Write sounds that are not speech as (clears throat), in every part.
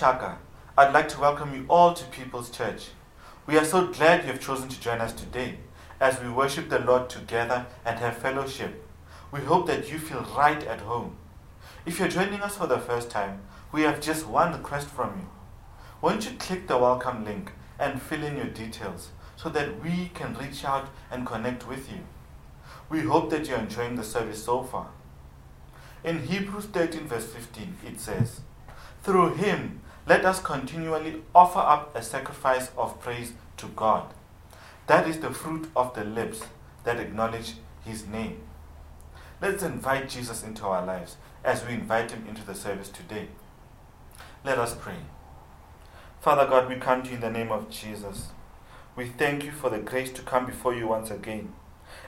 Shaka, I'd like to welcome you all to People's Church. We are so glad you have chosen to join us today as we worship the Lord together and have fellowship. We hope that you feel right at home. If you're joining us for the first time, we have just one request from you. Won't you click the welcome link and fill in your details so that we can reach out and connect with you? We hope that you're enjoying the service so far. In Hebrews 13, verse 15, it says, Through him, let us continually offer up a sacrifice of praise to God. That is the fruit of the lips that acknowledge His name. Let's invite Jesus into our lives as we invite Him into the service today. Let us pray. Father God, we come to you in the name of Jesus. We thank you for the grace to come before you once again.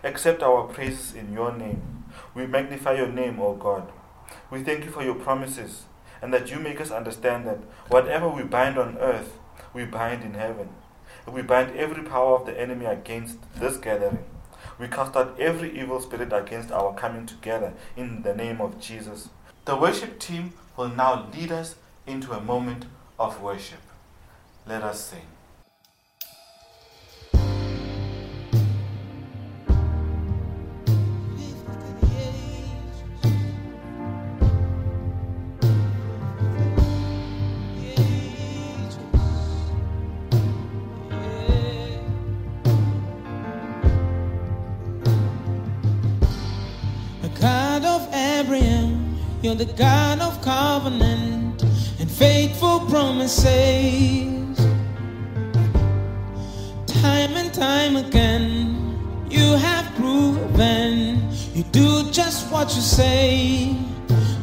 Accept our praises in your name. We magnify your name, O God. We thank you for your promises and that you make us understand that whatever we bind on earth, we bind in heaven. We bind every power of the enemy against this gathering. We cast out every evil spirit against our coming together in the name of Jesus. The worship team will now lead us into a moment of worship. Let us sing. You're the God of covenant and faithful promises. Time and time again, you have proven you do just what you say.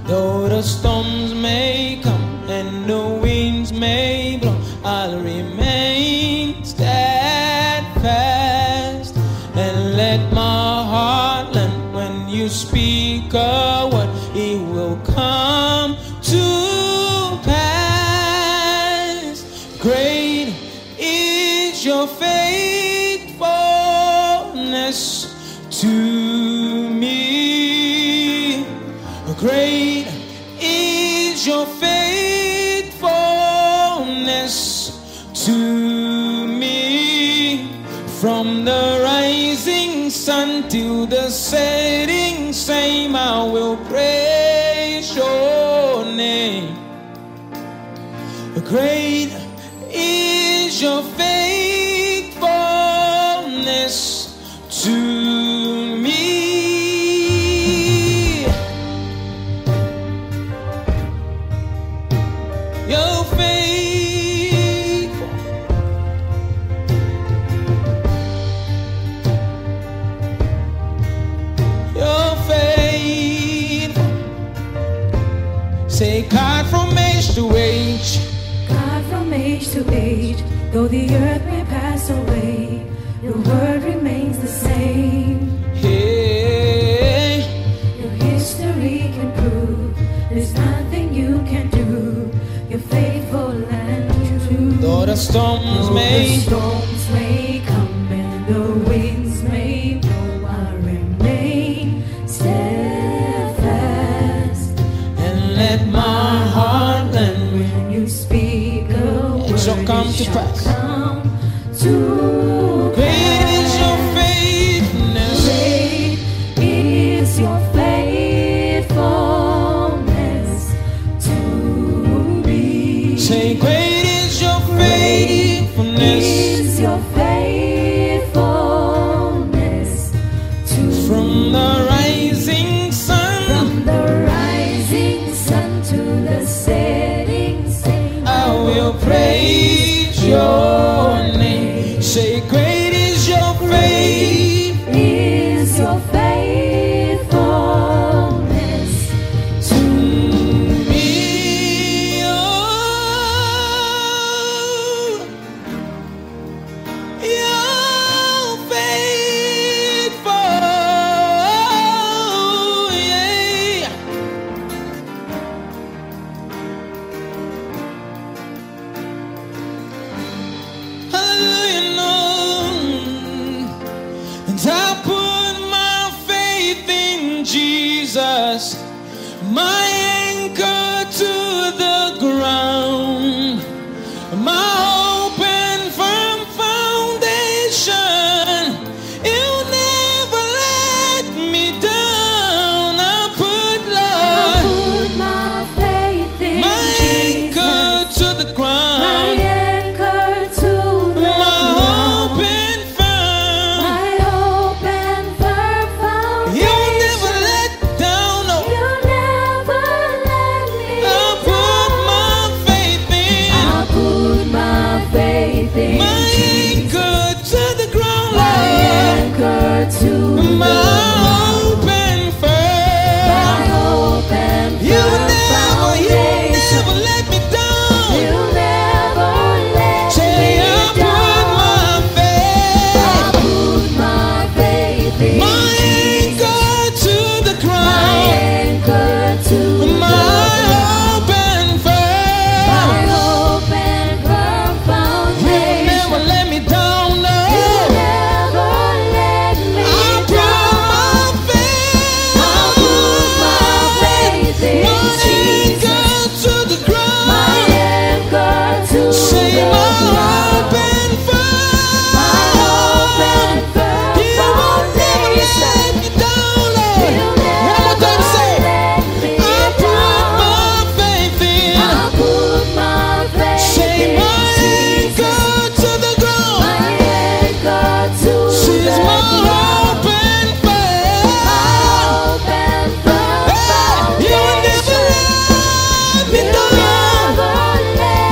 Though the storms may come and the winds may blow, I'll remain steadfast and let my heart learn when you speak a word, come to pass. Great is your faithfulness to me. Great is your faithfulness to me. From the rising sun till the setting same, I will praise Great the earth may pass away, your word remains the same. Hey, Your history can prove there's nothing you can do. You're faithful and true. though the storms Though may the storms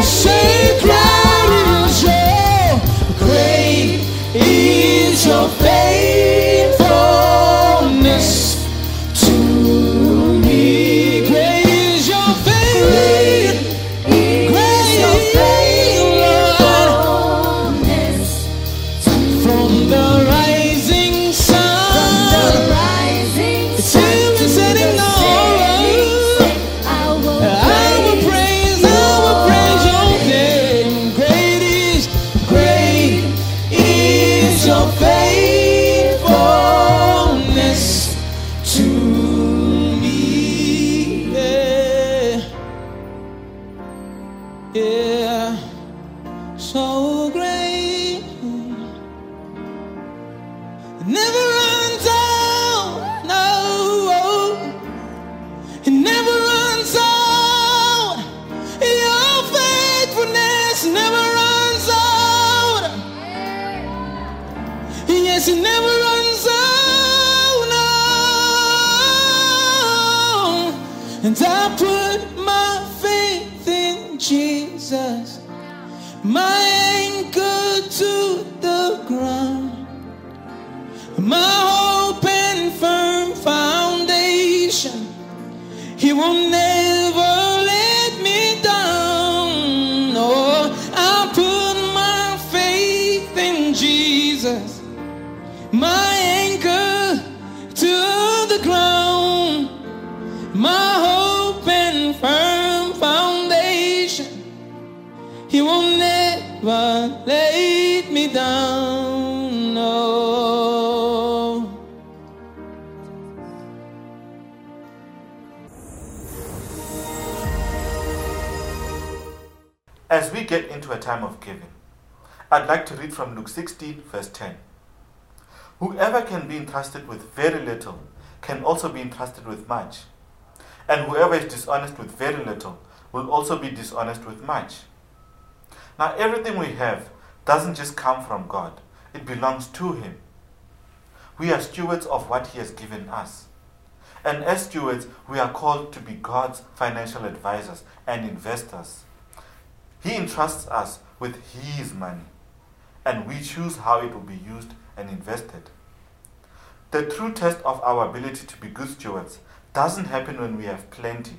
você. He will never let me down. No. As we get into a time of giving, I'd like to read from Luke 16, verse 10. Whoever can be entrusted with very little can also be entrusted with much. And whoever is dishonest with very little will also be dishonest with much. Now, everything we have doesn't just come from God, it belongs to Him. We are stewards of what He has given us. And as stewards, we are called to be God's financial advisors and investors. He entrusts us with His money, and we choose how it will be used and invested. The true test of our ability to be good stewards doesn't happen when we have plenty.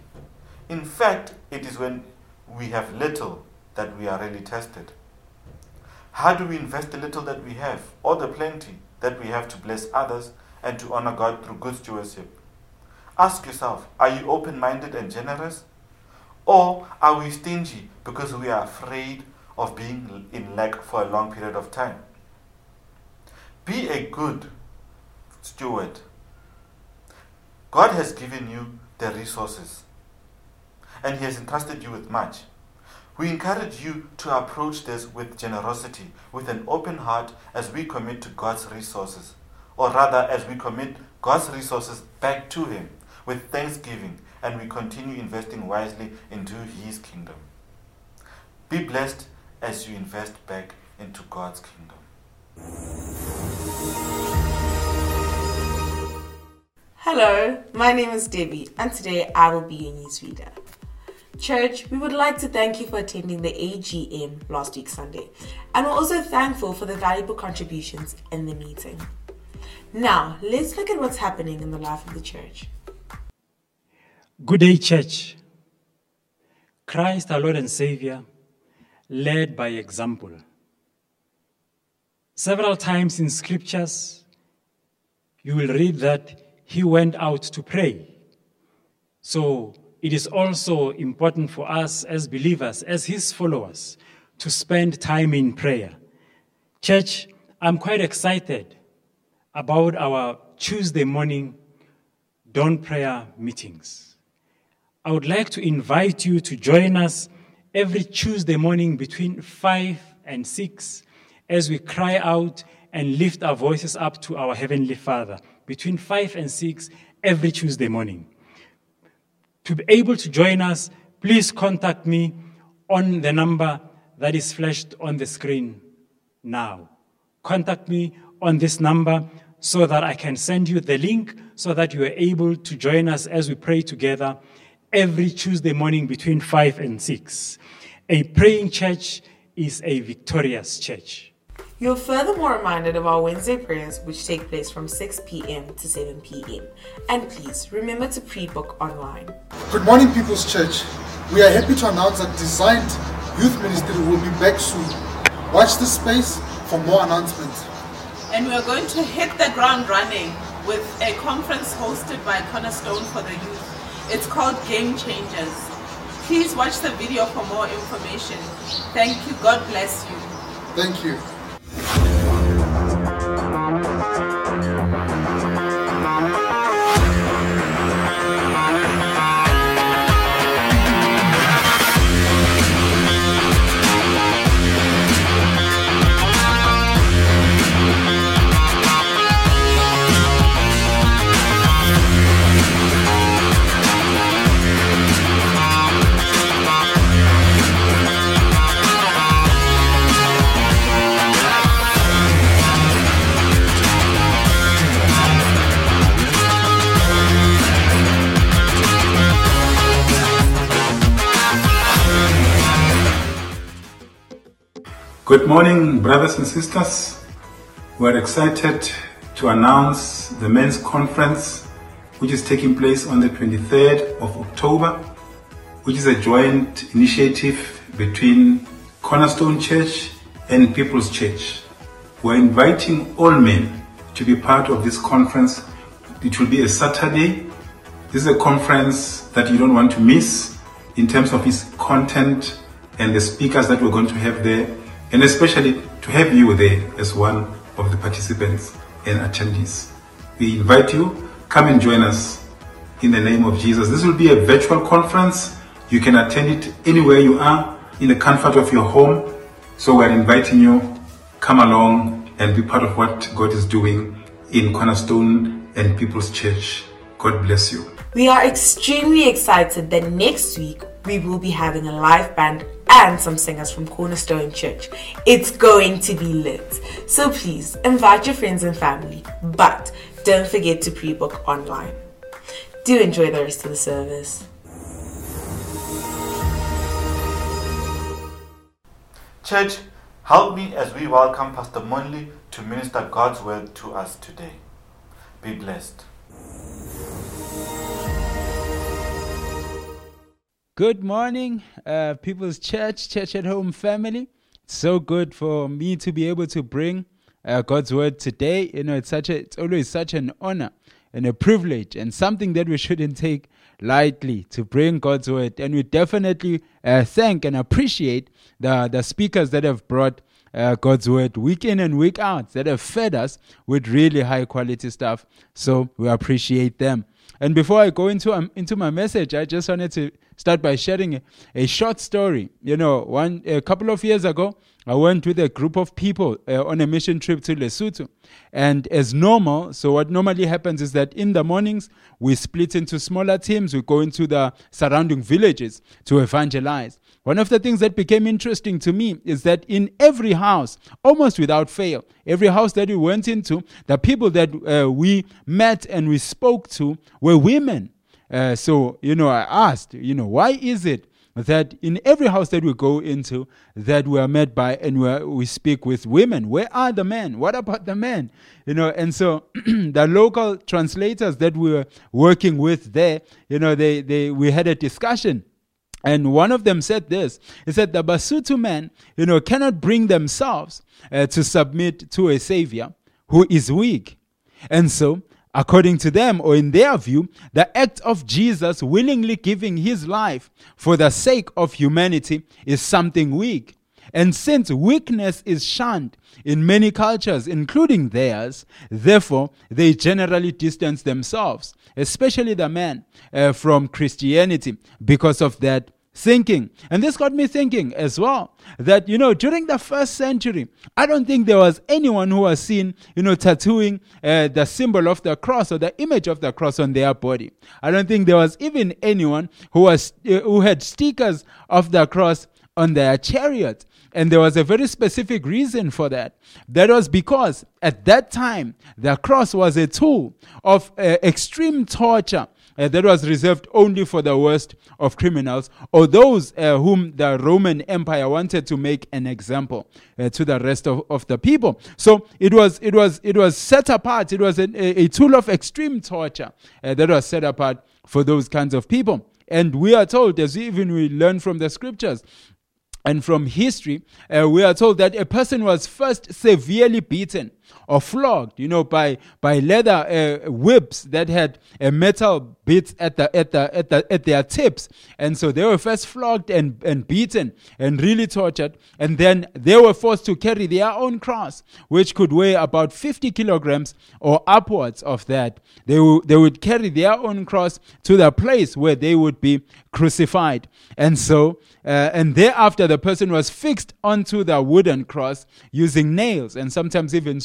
In fact, it is when we have little that we are really tested. How do we invest the little that we have, or the plenty that we have to bless others and to honor God through good stewardship? Ask yourself are you open minded and generous? Or are we stingy because we are afraid of being in lack for a long period of time? Be a good steward. God has given you the resources and He has entrusted you with much. We encourage you to approach this with generosity, with an open heart as we commit to God's resources, or rather, as we commit God's resources back to Him with thanksgiving and we continue investing wisely into His kingdom. Be blessed as you invest back into God's kingdom. Hello, my name is Debbie, and today I will be your newsreader. Church, we would like to thank you for attending the AGM last week Sunday, and we're also thankful for the valuable contributions in the meeting. Now, let's look at what's happening in the life of the church. Good day, church. Christ, our Lord and Savior, led by example. Several times in scriptures, you will read that he went out to pray. So it is also important for us as believers, as his followers, to spend time in prayer. Church, I'm quite excited about our Tuesday morning dawn prayer meetings. I would like to invite you to join us every Tuesday morning between 5 and 6 as we cry out and lift our voices up to our Heavenly Father between 5 and 6 every Tuesday morning. To be able to join us, please contact me on the number that is flashed on the screen now. Contact me on this number so that I can send you the link so that you are able to join us as we pray together every Tuesday morning between 5 and 6. A praying church is a victorious church. You're furthermore reminded of our Wednesday prayers, which take place from 6 p.m. to 7 p.m. And please remember to pre book online. Good morning, People's Church. We are happy to announce that Designed Youth Ministry will be back soon. Watch this space for more announcements. and we are going to hit the ground running with a conference hosted by Cornerstone for the Youth. It's called Game Changers. Please watch the video for more information. Thank you. God bless you. Thank you. Thank you. Good morning, brothers and sisters. We're excited to announce the men's conference, which is taking place on the 23rd of October, which is a joint initiative between Cornerstone Church and People's Church. We're inviting all men to be part of this conference. It will be a Saturday. This is a conference that you don't want to miss in terms of its content and the speakers that we're going to have there, and especially to have you there as one of the participants and attendees. We invite you, come and join us in the name of Jesus. This will be a virtual conference. You can attend it anywhere you are in the comfort of your home. So we're inviting you, come along and be part of what God is doing in Cornerstone and People's Church. God bless you. We are extremely excited that next week we will be having a live band and some singers from Cornerstone Church. It's going to be lit. So please invite your friends and family, but don't forget to pre book online. Do enjoy the rest of the service. Church, help me as we welcome Pastor Monley to minister God's word to us today. Be blessed. Good morning, uh, People's Church, Church at Home family. So good for me to be able to bring uh, God's word today. You know, it's such a, it's always such an honor and a privilege and something that we shouldn't take lightly to bring God's word. And we definitely uh, thank and appreciate the, the speakers that have brought uh, God's word week in and week out, that have fed us with really high quality stuff. So we appreciate them. And before I go into um, into my message, I just wanted to start by sharing a, a, short story. You know, one a couple of years ago, I went with a group of people uh, on a mission trip to Lesotho. And as normal, so what normally happens is that in the mornings, we split into smaller teams. We go into the surrounding villages to evangelize. One of the things that became interesting to me is that in every house, almost without fail, every house that we went into, the people that uh, we met and we spoke to were women. Uh, so, you know, I asked, you know, why is it that in every house that we go into that we are met by and we, we speak with women? Where are the men? What about the men? You know and so (clears throat) the local translators that we were working with there you know they, they we had a discussion. And one of them said this he said the basotho men you know cannot bring themselves uh, to submit to a savior who is weak. And so According to them, or in their view, the act of Jesus willingly giving his life for the sake of humanity is something weak. And since weakness is shunned in many cultures, including theirs, therefore they generally distance themselves, especially the men, uh, from Christianity because of that thinking. And this got me thinking as well that, you know, during the first century, I don't think there was anyone who was seen, you know, tattooing uh, the symbol of the cross or the image of the cross on their body. I don't think there was even anyone who was, uh, who had stickers of the cross on their chariot. And there was a very specific reason for that. That was because at that time, the cross was a tool of uh, extreme torture uh, that was reserved only for the worst of criminals or those uh, whom the Roman Empire wanted to make an example uh, to the rest of, of the people. So it was, it was, it was set apart. It was a, a tool of extreme torture uh, that was set apart for those kinds of people. And we are told, as even we learn from the scriptures, and from history, uh, we are told that a person was first severely beaten or flogged, you know, by by leather uh, whips that had a metal bits at the at the at the at their tips, and so they were first flogged and and beaten and really tortured, and then they were forced to carry their own cross, which could weigh about 50 kilograms or upwards of that. They w- they would carry their own cross to the place where they would be crucified, and so uh, and thereafter the person was fixed onto the wooden cross using nails and sometimes even.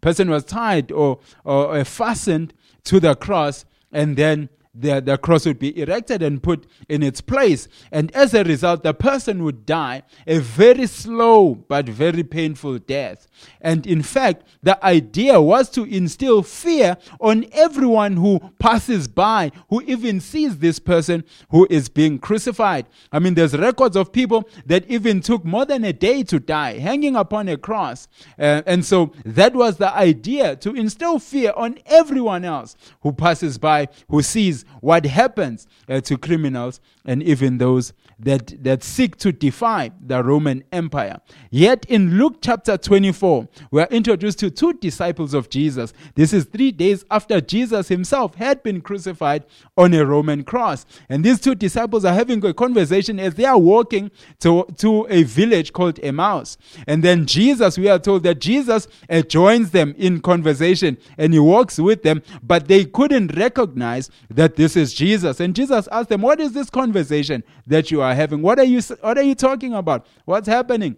Person was tied or, or, or fastened to the cross, and then the, the cross would be erected and put in its place. And as a result, the person would die a very slow but very painful death. And in fact, the idea was to instill fear on everyone who passes by, who even sees this person who is being crucified. I mean, there's records of people that even took more than a day to die, hanging upon a cross. Uh, and so that was the idea to instill fear on everyone else who passes by, who sees what happens uh, to criminals and even those that, that seek to defy the Roman Empire. Yet in Luke chapter 24, we are introduced to two disciples of Jesus. This is three days after Jesus himself had been crucified on a Roman cross. And these two disciples are having a conversation as they are walking to, to a village called Emmaus. And then Jesus, we are told that Jesus uh, joins them in conversation and he walks with them, but they couldn't recognize that this is Jesus. And Jesus asked them, What is this conversation that you are having? What are you, what are you talking about? What's happening?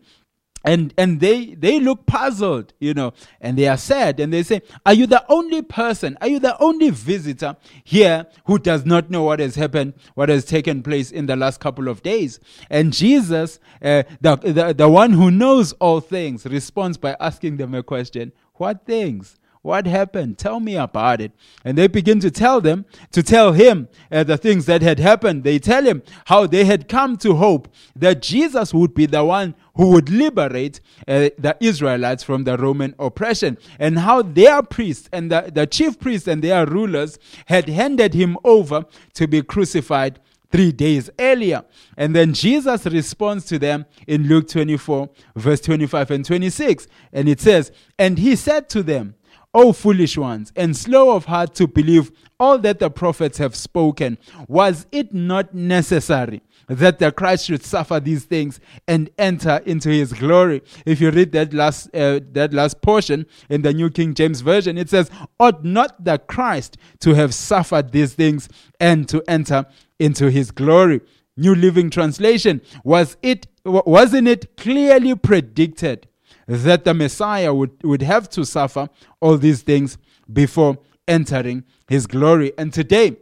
and and they they look puzzled you know and they are sad and they say are you the only person are you the only visitor here who does not know what has happened what has taken place in the last couple of days and jesus uh, the, the the one who knows all things responds by asking them a question what things what happened? Tell me about it. And they begin to tell them, to tell him uh, the things that had happened. They tell him how they had come to hope that Jesus would be the one who would liberate uh, the Israelites from the Roman oppression, and how their priests and the, the chief priests and their rulers had handed him over to be crucified three days earlier. And then Jesus responds to them in Luke 24, verse 25 and 26. And it says, And he said to them, O foolish ones, and slow of heart to believe all that the prophets have spoken, was it not necessary that the Christ should suffer these things and enter into his glory? If you read that last, uh, that last portion in the New King James Version, it says, Ought not the Christ to have suffered these things and to enter into his glory? New Living Translation, was it, wasn't it clearly predicted that the Messiah would, would have to suffer all these things before entering his glory. And today,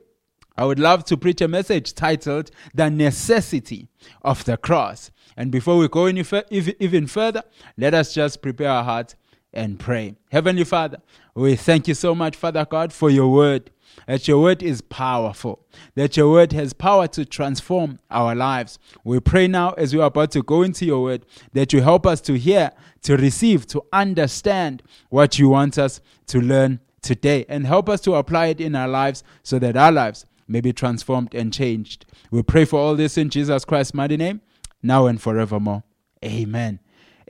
I would love to preach a message titled The Necessity of the Cross. And before we go any even further, let us just prepare our hearts and pray. Heavenly Father, we thank you so much, Father God, for your word that your word is powerful, that your word has power to transform our lives. We pray now as we are about to go into your word that you help us to hear, to receive, to understand what you want us to learn today and help us to apply it in our lives so that our lives may be transformed and changed. We pray for all this in Jesus Christ's mighty name, now and forevermore. Amen.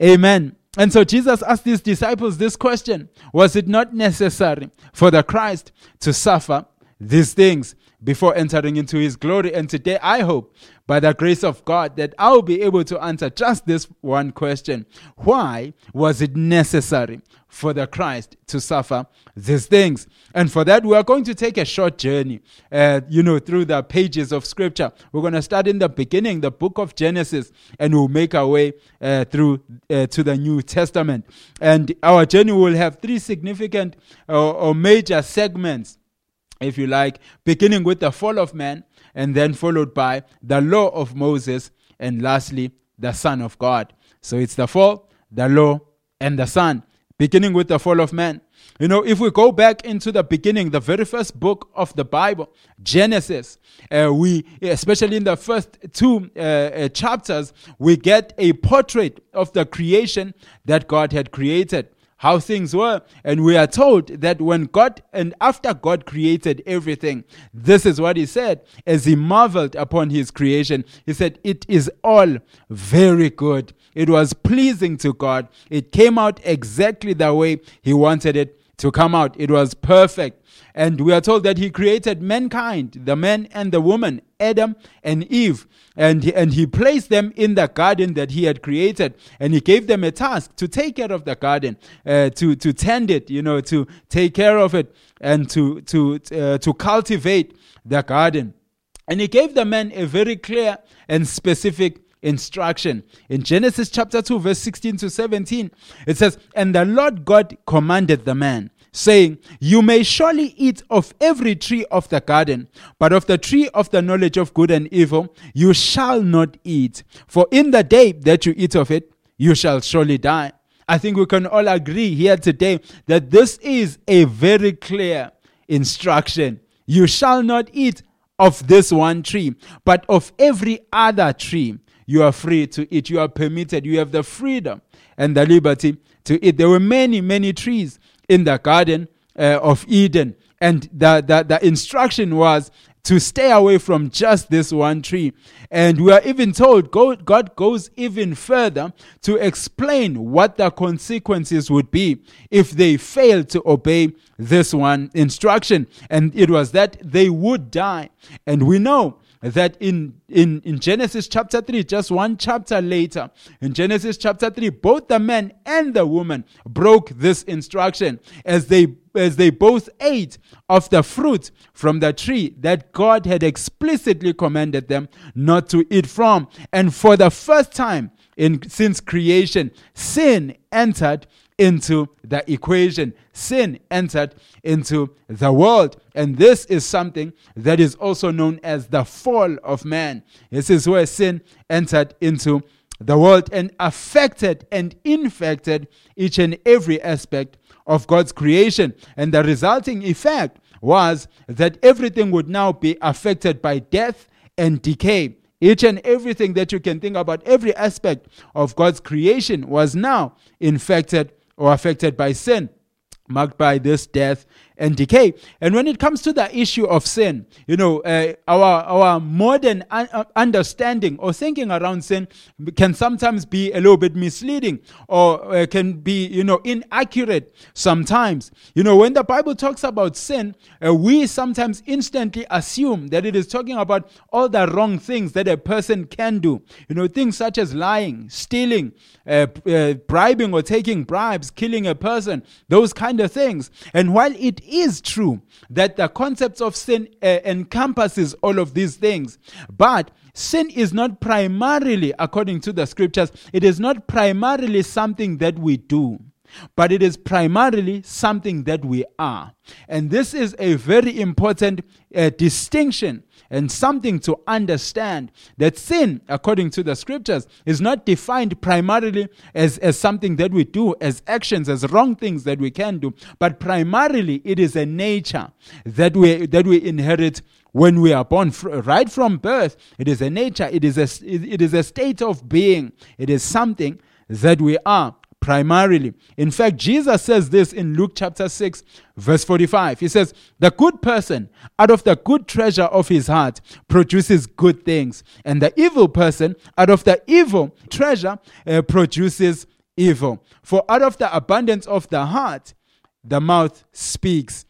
Amen. And so Jesus asked his disciples this question Was it not necessary for the Christ to suffer these things before entering into his glory? And today I hope, by the grace of God, that I'll be able to answer just this one question Why was it necessary for the Christ to suffer these things. And for that, we are going to take a short journey, uh, you know, through the pages of Scripture. We're going to start in the beginning, the book of Genesis, and we'll make our way uh, through uh, to the New Testament. And our journey will have three significant or major segments, if you like, beginning with the fall of man, and then followed by the law of Moses, and lastly, the Son of God. So it's the fall, the law, and the Son beginning with the fall of man. You know, if we go back into the beginning, the very first book of the Bible, Genesis, uh, we, especially in the first two uh, uh, chapters, we get a portrait of the creation that God had created how things were. And we are told that when God, and after God created everything, this is what he said as he marveled upon his creation. He said, It is all very good. It was pleasing to God. It came out exactly the way he wanted it to come out. It was perfect. And we are told that he created mankind, the man and the woman, Adam and Eve. And, and he placed them in the garden that he had created. And he gave them a task to take care of the garden, uh, to, to tend it, you know, to take care of it and to, to, uh, to cultivate the garden. And he gave the man a very clear and specific instruction. In Genesis chapter 2, verse 16 to 17, it says, And the Lord God commanded the man saying, You may surely eat of every tree of the garden, but of the tree of the knowledge of good and evil you shall not eat. For in the day that you eat of it, you shall surely die. I think we can all agree here today that this is a very clear instruction. You shall not eat of this one tree, but of every other tree you are free to eat. You are permitted. You have the freedom and the liberty to eat. There were many, many trees in the garden uh, of Eden, and the, the, the instruction was to stay away from just this one tree. And we are even told God, God goes even further to explain what the consequences would be if they failed to obey this one instruction. And it was that they would die. And we know that in, in, in Genesis chapter 3, just one chapter later, in Genesis chapter 3, both the man and the woman broke this instruction as they as they both ate of the fruit from the tree that God had explicitly commanded them not to eat from. And for the first time in since creation, sin entered into the equation. Sin entered into the world. And this is something that is also known as the fall of man. This is where sin entered into the world and affected and infected each and every aspect of God's creation. And the resulting effect was that everything would now be affected by death and decay. Each and everything that you can think about, every aspect of God's creation was now infected or affected by sin, marked by this death and decay. And when it comes to the issue of sin, you know, uh, our our modern un- uh, understanding or thinking around sin can sometimes be a little bit misleading or uh, can be, you know, inaccurate sometimes. You know, when the Bible talks about sin, uh, we sometimes instantly assume that it is talking about all the wrong things that a person can do. You know, things such as lying, stealing, uh, uh, bribing or taking bribes, killing a person, those kind of things. And while it is true that the concepts of sin uh, encompasses all of these things, but sin is not primarily, according to the scriptures, it is not primarily something that we do. But it is primarily something that we are. And this is a very important uh, distinction and something to understand that sin, according to the scriptures, is not defined primarily as, as something that we do, as actions, as wrong things that we can do, but primarily it is a nature that we, that we inherit when we are born right from birth. It is a nature. It is a it is a state of being. It is something that we are primarily. In fact, Jesus says this in Luke chapter 6, verse 45. He says, The good person out of the good treasure of his heart produces good things, and the evil person out of the evil treasure uh, produces evil. For out of the abundance of the heart, the mouth speaks.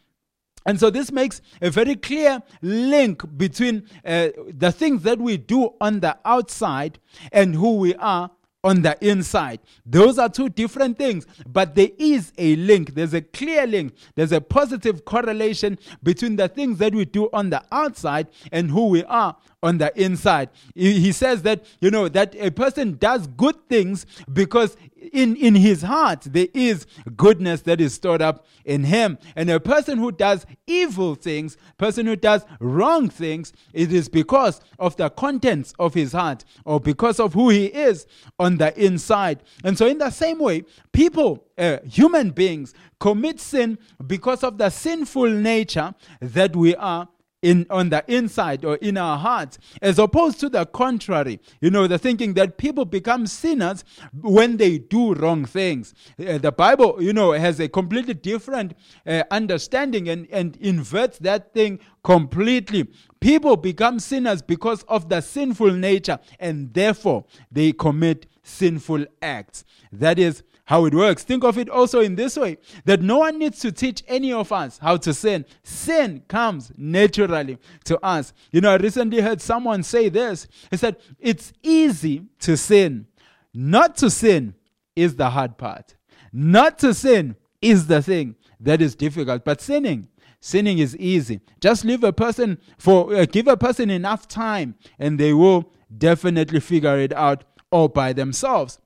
And so this makes a very clear link between uh, the things that we do on the outside and who we are on the inside. Those are two different things, but there is a link. There's a clear link. There's a positive correlation between the things that we do on the outside and who we are on the inside. He says that, you know, that a person does good things because in, in his heart there is goodness that is stored up in him. And a person who does evil things, person who does wrong things, it is because of the contents of his heart or because of who he is on the inside. And so, in the same way, people, uh, human beings, commit sin because of the sinful nature that we are in on the inside or in our hearts as opposed to the contrary. You know the thinking that people become sinners when they do wrong things. Uh, the bible you know has a completely different uh, understanding and and inverts that thing completely people become sinners because of the sinful nature and therefore they commit sinful acts that is how it works. Think of it also in this way that no one needs to teach any of us how to sin. Sin comes naturally to us. You know, I recently heard someone say this. He said, It's easy to sin. Not to sin is the hard part. Not to sin is the thing that is difficult. But sinning, sinning is easy. Just leave a person for uh, give a person enough time and they will definitely figure it out all by themselves.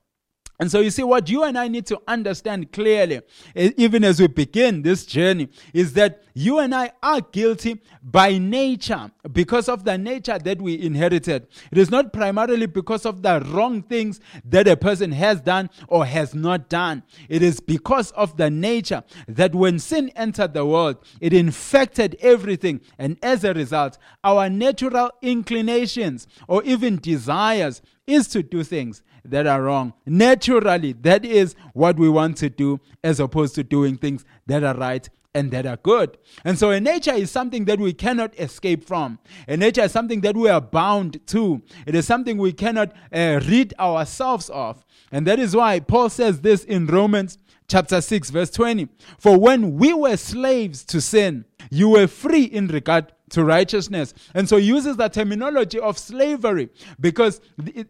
And so you see, what you and I need to understand clearly, e- even as we begin this journey, is that you and I are guilty by nature because of the nature that we inherited. It is not primarily because of the wrong things that a person has done or has not done. It is because of the nature that when sin entered the world, it infected everything. And as a result, our natural inclinations or even desires is to do things that are wrong. Naturally, that is what we want to do as opposed to doing things that are right and that are good. And so a nature is something that we cannot escape from. A nature is something that we are bound to. It is something we cannot uh, rid ourselves of. And that is why Paul says this in Romans chapter 6 verse 20. For when we were slaves to sin, you were free in regard to righteousness. And so uses the terminology of slavery because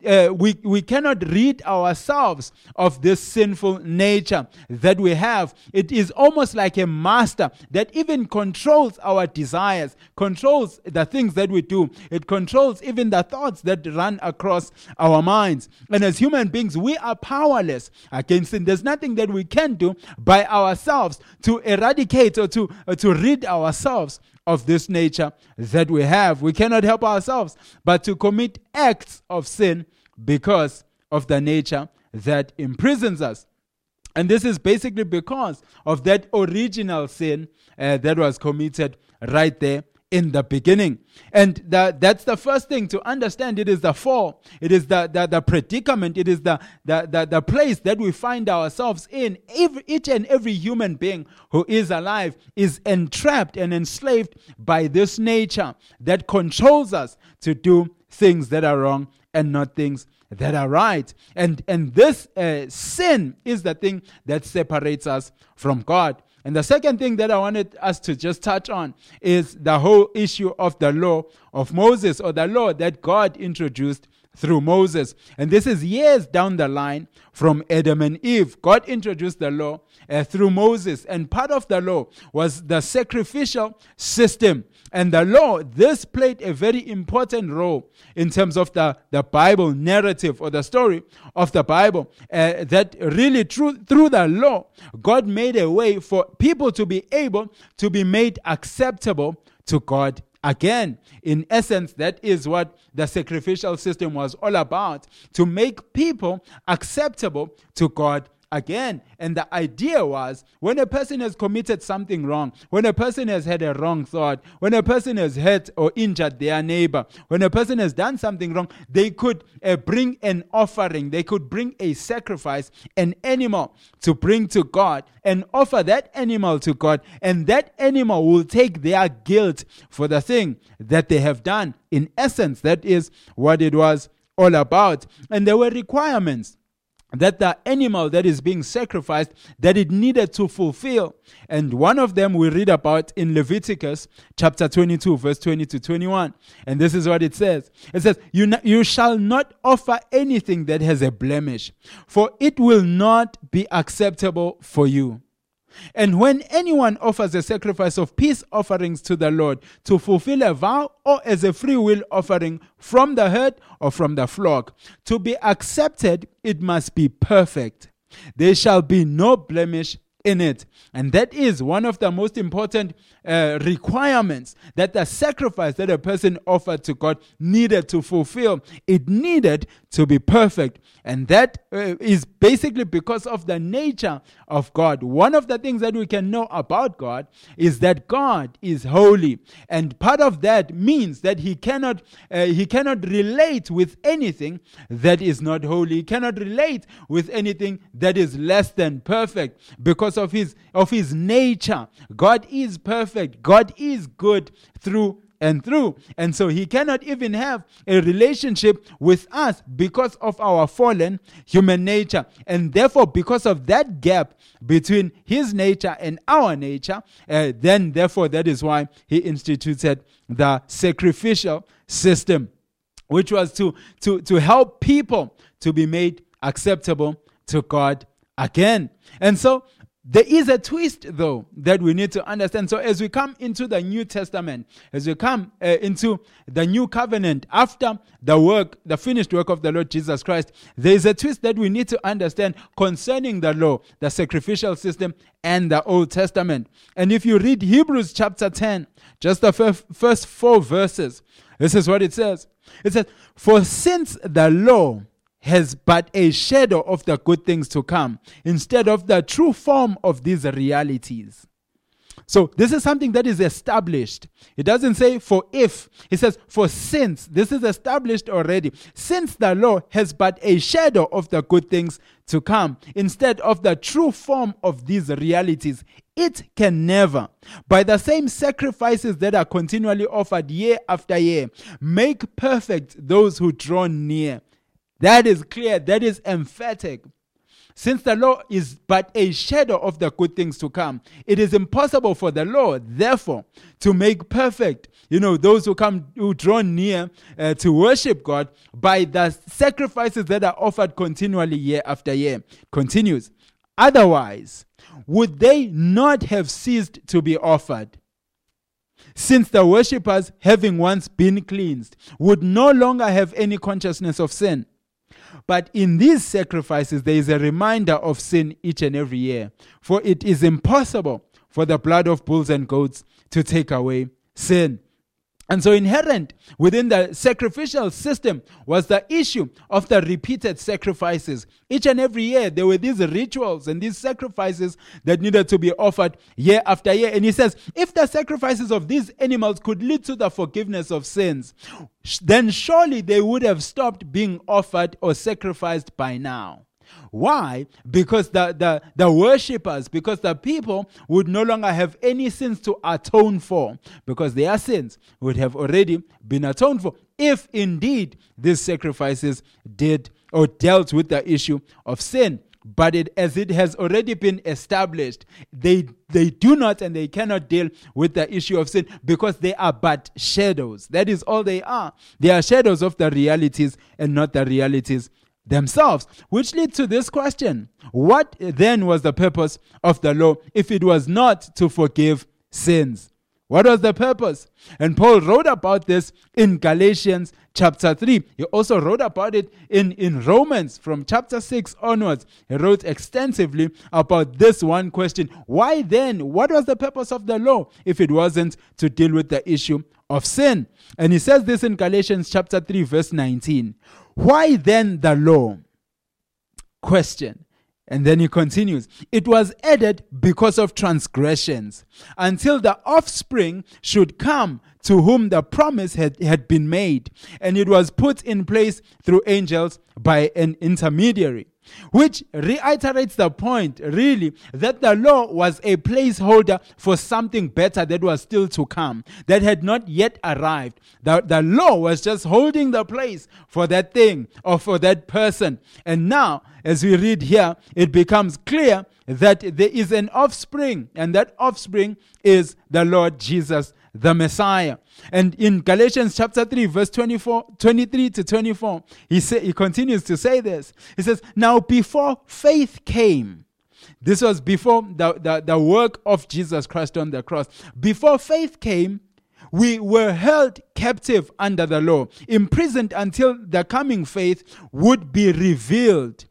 uh, we, we cannot rid ourselves of this sinful nature that we have. It is almost like a master that even controls our desires, controls the things that we do. It controls even the thoughts that run across our minds. And as human beings, we are powerless against sin. There's nothing that we can do by ourselves to eradicate or to, uh, to rid ourselves of this nature that we have. We cannot help ourselves but to commit acts of sin because of the nature that imprisons us. And this is basically because of that original sin uh, that was committed right there in the beginning. And that, that's the first thing to understand. It is the fall. It is the, the, the predicament. It is the, the, the, the place that we find ourselves in. Every, each and every human being who is alive is entrapped and enslaved by this nature that controls us to do things that are wrong and not things that are right. And, and this uh, sin is the thing that separates us from God. And the second thing that I wanted us to just touch on is the whole issue of the law of Moses or the law that God introduced through Moses. And this is years down the line from Adam and Eve. God introduced the law uh, through Moses, and part of the law was the sacrificial system. And the law, this played a very important role in terms of the, the Bible narrative or the story of the Bible. Uh, that really, through, through the law, God made a way for people to be able to be made acceptable to God Again, in essence, that is what the sacrificial system was all about to make people acceptable to God again. And the idea was when a person has committed something wrong, when a person has had a wrong thought, when a person has hurt or injured their neighbor, when a person has done something wrong, they could uh, bring an offering, they could bring a sacrifice, an animal to bring to God and offer that animal to God. And that animal will take their guilt for the thing that they have done. In essence, that is what it was all about. And there were requirements that the animal that is being sacrificed that it needed to fulfill. And one of them we read about in leviticus chapter 22 verse 20 to 21 and this is what it says. It says you, n- you shall not offer anything that has a blemish for it will not be acceptable for you and when anyone offers a sacrifice of peace offerings to the Lord to fulfill a vow or as a free will offering from the herd or from the flock, to be accepted, it must be perfect. There shall be no blemish in it. And that is one of the most important uh, requirements that the sacrifice that a person offered to God needed to fulfill. It needed to be perfect. And that uh, is basically because of the nature of God. One of the things that we can know about God is that God is holy. And part of that means that he cannot uh, he cannot relate with anything that is not holy. He cannot relate with anything that is less than perfect because of his of his nature. God is perfect. God is good through and through. And so he cannot even have a relationship with us because of our fallen human nature. And therefore, because of that gap between his nature and our nature, uh, then therefore, that is why he instituted the sacrificial system, which was to, to, to help people to be made acceptable to God again. And so there is a twist, though, that we need to understand. So, as we come into the New Testament, as we come uh, into the New Covenant after the work, the finished work of the Lord Jesus Christ, there is a twist that we need to understand concerning the law, the sacrificial system, and the Old Testament. And if you read Hebrews chapter 10, just the fir- first four verses, this is what it says. It says, For since the law has but a shadow of the good things to come instead of the true form of these realities. So, this is something that is established. It doesn't say for if, it says for since. This is established already. Since the law has but a shadow of the good things to come instead of the true form of these realities, it can never, by the same sacrifices that are continually offered year after year, make perfect those who draw near. That is clear, that is emphatic. Since the law is but a shadow of the good things to come, it is impossible for the law, therefore, to make perfect, you know, those who come, who draw near uh, to worship God by the sacrifices that are offered continually year after year. Continues. Otherwise, would they not have ceased to be offered? Since the worshippers, having once been cleansed, would no longer have any consciousness of sin. But in these sacrifices, there is a reminder of sin each and every year. For it is impossible for the blood of bulls and goats to take away sin. And so, inherent within the sacrificial system was the issue of the repeated sacrifices. Each and every year, there were these rituals and these sacrifices that needed to be offered year after year. And he says, if the sacrifices of these animals could lead to the forgiveness of sins, then surely they would have stopped being offered or sacrificed by now. Why? Because the, the, the worshippers, because the people would no longer have any sins to atone for, because their sins would have already been atoned for, if indeed these sacrifices did or dealt with the issue of sin. But it, as it has already been established, they, they do not and they cannot deal with the issue of sin because they are but shadows. That is all they are. They are shadows of the realities and not the realities themselves, which lead to this question What then was the purpose of the law if it was not to forgive sins? What was the purpose? And Paul wrote about this in Galatians chapter 3. He also wrote about it in, in Romans from chapter 6 onwards. He wrote extensively about this one question Why then? What was the purpose of the law if it wasn't to deal with the issue of sin? And he says this in Galatians chapter 3, verse 19. Why then the law? Question. And then he continues, it was added because of transgressions, until the offspring should come to whom the promise had, had been made, and it was put in place through angels by an intermediary which reiterates the point, really, that the law was a placeholder for something better that was still to come, that had not yet arrived. The, the law was just holding the place for that thing or for that person. And now, as we read here, it becomes clear that there is an offspring, and that offspring is the Lord Jesus the Messiah. And in Galatians chapter 3, verse 24, 23 to 24, he, say, he continues to say this. He says, Now before faith came, this was before the, the, the work of Jesus Christ on the cross. Before faith came, we were held captive under the law, imprisoned until the coming faith would be revealed.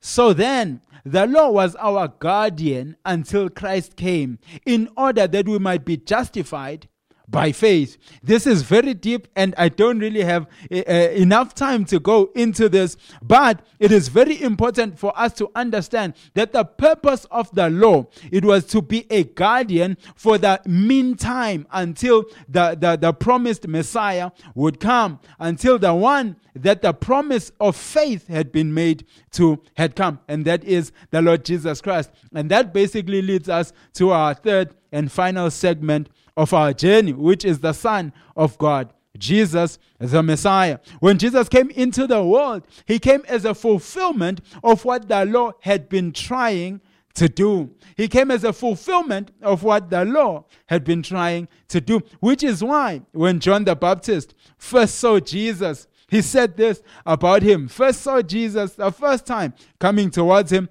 So then, the law was our guardian until Christ came, in order that we might be justified by faith. This is very deep, and I don't really have uh, enough time to go into this, but it is very important for us to understand that the purpose of the law it was to be a guardian for the meantime until the, the, the promised Messiah would come, until the one that the promise of faith had been made to had come, and that is the Lord Jesus Christ. And that basically leads us to our third and final segment of our journey, which is the Son of God. Jesus, the Messiah. When Jesus came into the world, he came as a fulfillment of what the law had been trying to do. He came as a fulfillment of what the law had been trying to do, which is why when John the Baptist first saw Jesus, he said this about him. First saw Jesus the first time coming towards him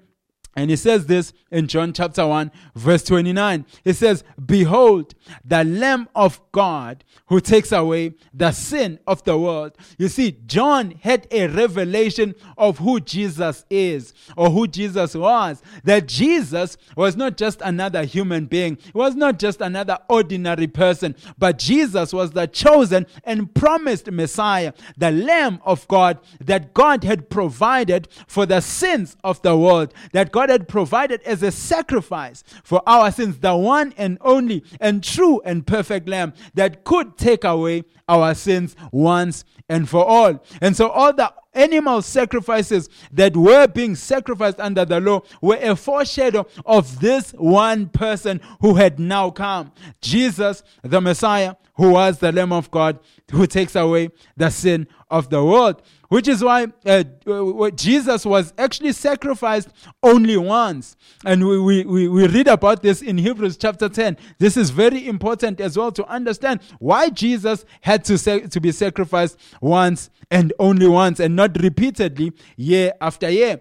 And he says this in John chapter 1, verse 29. He says, Behold, the Lamb of God who takes away the sin of the world. You see, John had a revelation of who Jesus is or who Jesus was. That Jesus was not just another human being, he was not just another ordinary person, but Jesus was the chosen and promised Messiah, the Lamb of God that God had provided for the sins of the world, that God had provided as a sacrifice for our sins, the one and only and true and perfect Lamb that could take away our sins once and for all. And so all the animal sacrifices that were being sacrificed under the law were a foreshadow of this one person who had now come Jesus, the Messiah, who was the Lamb of God who takes away the sin of the world. Which is why uh, uh, Jesus was actually sacrificed only once. And we, we, we, read about this in Hebrews chapter 10. This is very important as well to understand why Jesus had to, sa- to be sacrificed once and only once and not repeatedly year after year.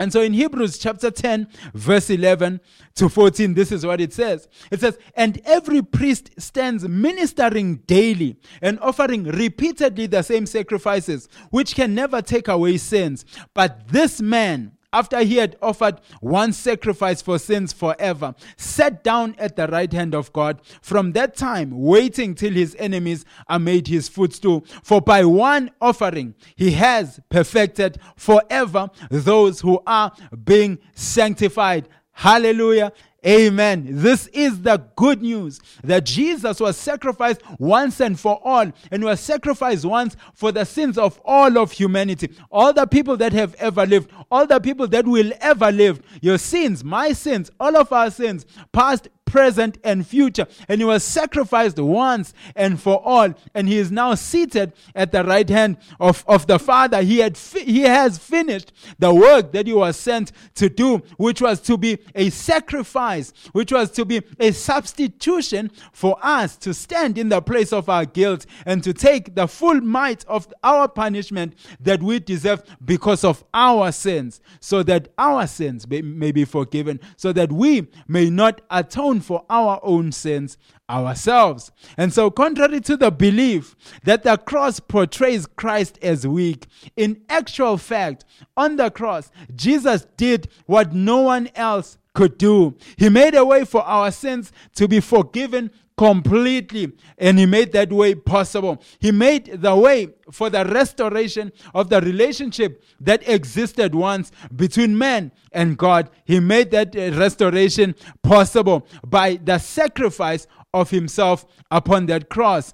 And so in Hebrews chapter 10, verse 11 to 14, this is what it says. It says, And every priest stands ministering daily and offering repeatedly the same sacrifices, which can never take away sins. But this man, after he had offered one sacrifice for sins forever, sat down at the right hand of God, from that time waiting till his enemies are made his footstool. For by one offering he has perfected forever those who are being sanctified. Hallelujah. Amen. This is the good news that Jesus was sacrificed once and for all, and was sacrificed once for the sins of all of humanity, all the people that have ever lived, all the people that will ever live. Your sins, my sins, all of our sins, past, present, and future. And he was sacrificed once and for all. And he is now seated at the right hand of, of the Father. He, had fi- he has finished the work that he was sent to do, which was to be a sacrifice, which was to be a substitution for us to stand in the place of our guilt and to take the full might of our punishment that we deserve because of our sins, so that our sins may, may be forgiven, so that we may not atone for our own sins ourselves. And so, contrary to the belief that the cross portrays Christ as weak, in actual fact, on the cross, Jesus did what no one else could do. He made a way for our sins to be forgiven completely and he made that way possible. He made the way for the restoration of the relationship that existed once between man and god. He made that uh, restoration possible by the sacrifice of himself upon that cross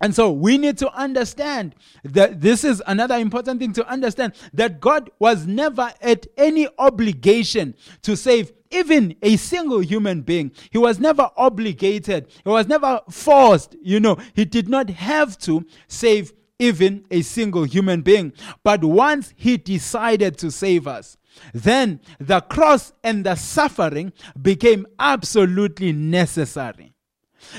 and so we need to understand that this is another important thing to understand that God was never at any obligation to save even a single human being. He was never obligated, he was never forced. You know, he did not have to save even a single human being. But once he decided to save us, then the cross and the suffering became absolutely necessary.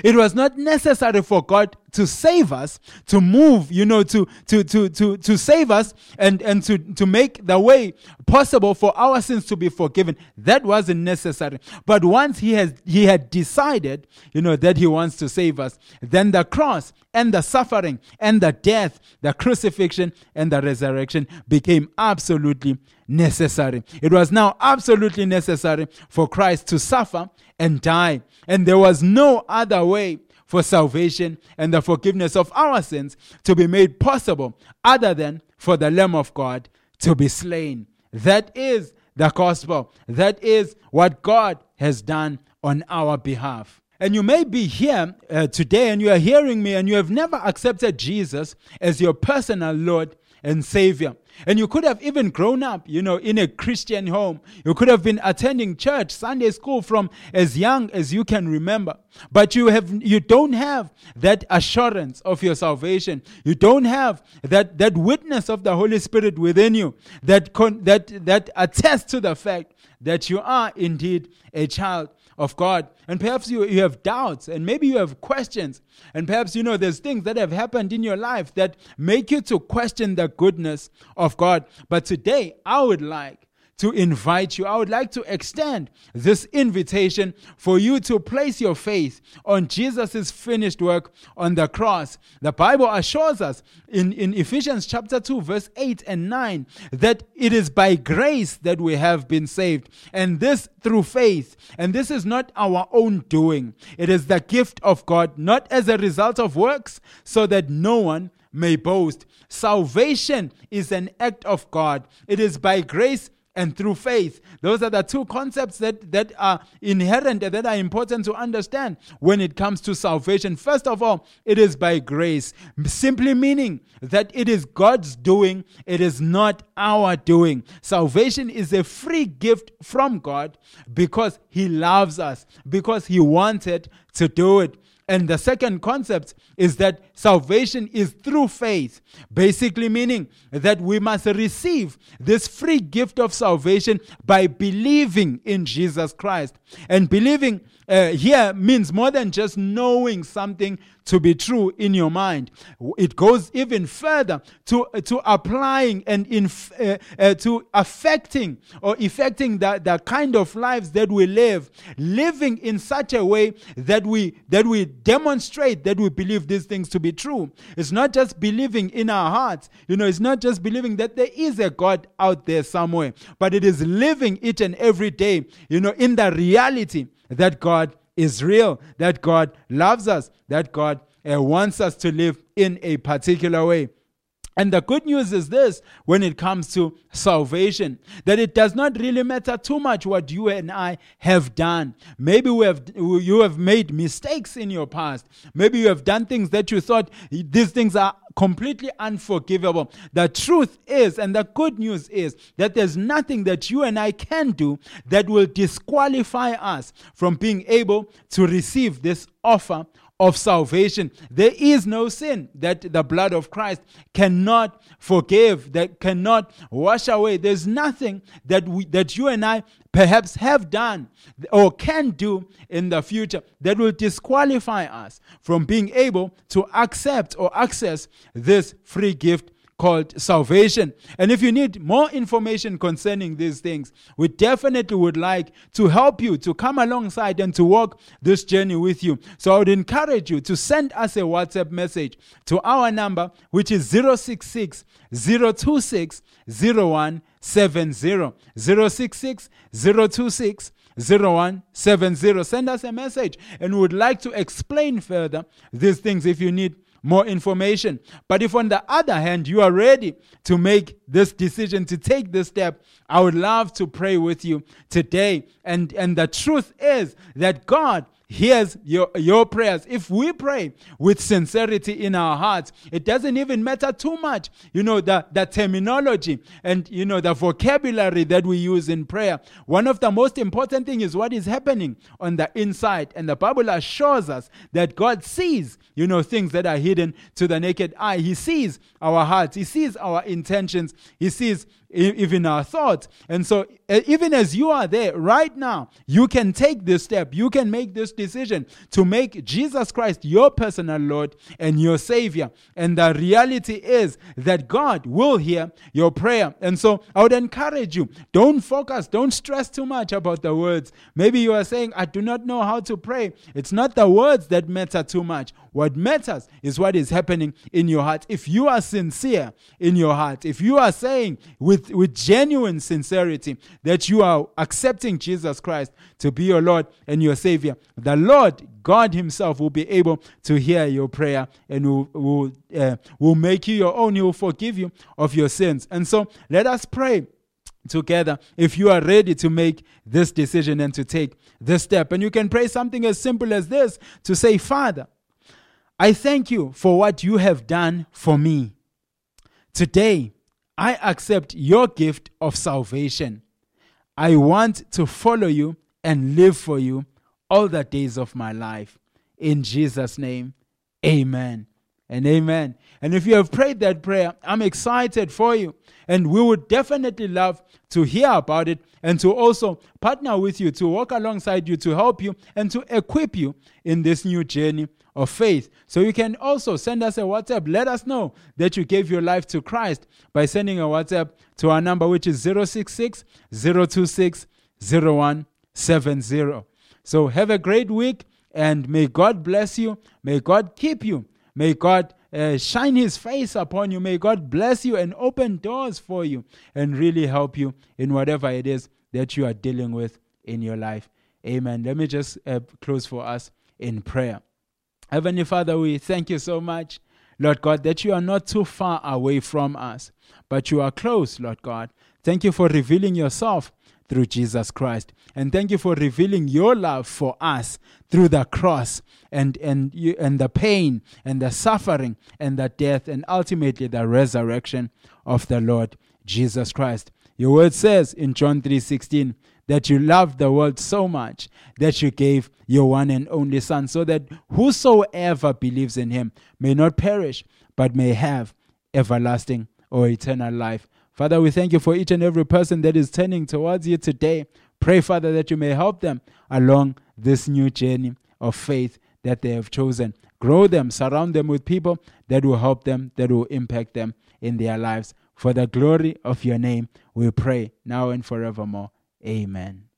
It was not necessary for God to save us, to move, you know, to to to to to save us and and to to make the way possible for our sins to be forgiven. That wasn't necessary. But once he has he had decided, you know, that he wants to save us, then the cross and the suffering and the death, the crucifixion and the resurrection became absolutely necessary. It was now absolutely necessary for Christ to suffer and die. And there was no other way for salvation and the forgiveness of our sins to be made possible other than for the Lamb of God to be slain. That is the gospel. That is what God has done on our behalf. And you may be here uh, today and you are hearing me and you have never accepted Jesus as your personal Lord and Savior. And you could have even grown up, you know, in a Christian home. You could have been attending church, Sunday school from as young as you can remember. But you have you don't have that assurance of your salvation. You don't have that that witness of the Holy Spirit within you that con, that that attests to the fact that you are indeed a child of God. And perhaps you, you have doubts and maybe you have questions. And perhaps you know there's things that have happened in your life that make you to question the goodness of God. But today, I would like to invite you. I would like to extend this invitation for you to place your faith on Jesus' finished work on the cross. The Bible assures us in, in Ephesians chapter 2, verse 8 and 9, that it is by grace that we have been saved, and this through faith. And this is not our own doing, it is the gift of God, not as a result of works, so that no one may boast. Salvation is an act of God, it is by grace and through faith. Those are the two concepts that, that are inherent and that are important to understand when it comes to salvation. First of all, it is by grace, simply meaning that it is God's doing, it is not our doing. Salvation is a free gift from God because He loves us, because He wanted to do it. And the second concept is that salvation is through faith, basically meaning that we must receive this free gift of salvation by believing in Jesus Christ. And believing uh, here means more than just knowing something to be true in your mind. It goes even further to, to applying and inf- uh, uh, to affecting or affecting the, the kind of lives that we live, living in such a way that we that we demonstrate that we believe these things to be true. It's not just believing in our hearts, you know, it's not just believing that there is a God out there somewhere, but it is living each and every day, you know, in the reality that God is real, that God loves us, that God uh, wants us to live in a particular way. And the good news is this when it comes to salvation, that it does not really matter too much what you and I have done. Maybe we have, you have made mistakes in your past. Maybe you have done things that you thought these things are completely unforgivable. The truth is, and the good news is, that there's nothing that you and I can do that will disqualify us from being able to receive this offer of salvation. There is no sin that the blood of Christ cannot forgive, that cannot wash away. There's nothing that we, that you and I perhaps have done or can do in the future that will disqualify us from being able to accept or access this free gift called salvation. And if you need more information concerning these things, we definitely would like to help you to come alongside and to walk this journey with you. So I would encourage you to send us a WhatsApp message to our number, which is 066 026 0170. 066 026 0170. Send us a message and we would like to explain further these things if you need more information. But if, on the other hand, you are ready to make this decision, to take this step, I would love to pray with you today. And, and the truth is that God hears your, your prayers. If we pray with sincerity in our hearts, it doesn't even matter too much, you know, the, the terminology and, you know, the vocabulary that we use in prayer. One of the most important thing is what is happening on the inside. And the Bible assures us that God sees, you know, things that are hidden to the naked eye. He sees our hearts. He sees our intentions. He sees even our thoughts. And so, even as you are there right now, you can take this step. You can make this decision to make Jesus Christ your personal Lord and your Savior. And the reality is that God will hear your prayer. And so, I would encourage you don't focus, don't stress too much about the words. Maybe you are saying, I do not know how to pray. It's not the words that matter too much. What matters is what is happening in your heart. If you are sincere in your heart, if you are saying with, with genuine sincerity that you are accepting Jesus Christ to be your Lord and your Savior, the Lord God Himself will be able to hear your prayer and will, will, uh, will make you your own. He will forgive you of your sins. And so let us pray together if you are ready to make this decision and to take this step. And you can pray something as simple as this to say, Father, I thank you for what you have done for me. Today, I accept your gift of salvation. I want to follow you and live for you all the days of my life. In Jesus' name, amen and amen. And if you have prayed that prayer, I'm excited for you. And we would definitely love to hear about it and to also partner with you, to walk alongside you, to help you, and to equip you in this new journey of faith. So you can also send us a WhatsApp. Let us know that you gave your life to Christ by sending a WhatsApp to our number, which is 066 026 0170. So have a great week and may God bless you. May God keep you. May God uh, shine his face upon you. May God bless you and open doors for you and really help you in whatever it is that you are dealing with in your life. Amen. Let me just uh, close for us in prayer. Heavenly Father, we thank you so much, Lord God, that you are not too far away from us, but you are close, Lord God. Thank you for revealing yourself through Jesus Christ. And thank you for revealing your love for us through the cross and, and, you, and the pain and the suffering and the death and ultimately the resurrection of the Lord Jesus Christ. Your word says in John 3:16 that you loved the world so much that you gave your one and only son so that whosoever believes in him may not perish but may have everlasting or eternal life. Father, we thank you for each and every person that is turning towards you today. Pray, Father, that you may help them along this new journey of faith that they have chosen. Grow them, surround them with people that will help them, that will impact them in their lives. For the glory of your name, we pray now and forevermore. Amen.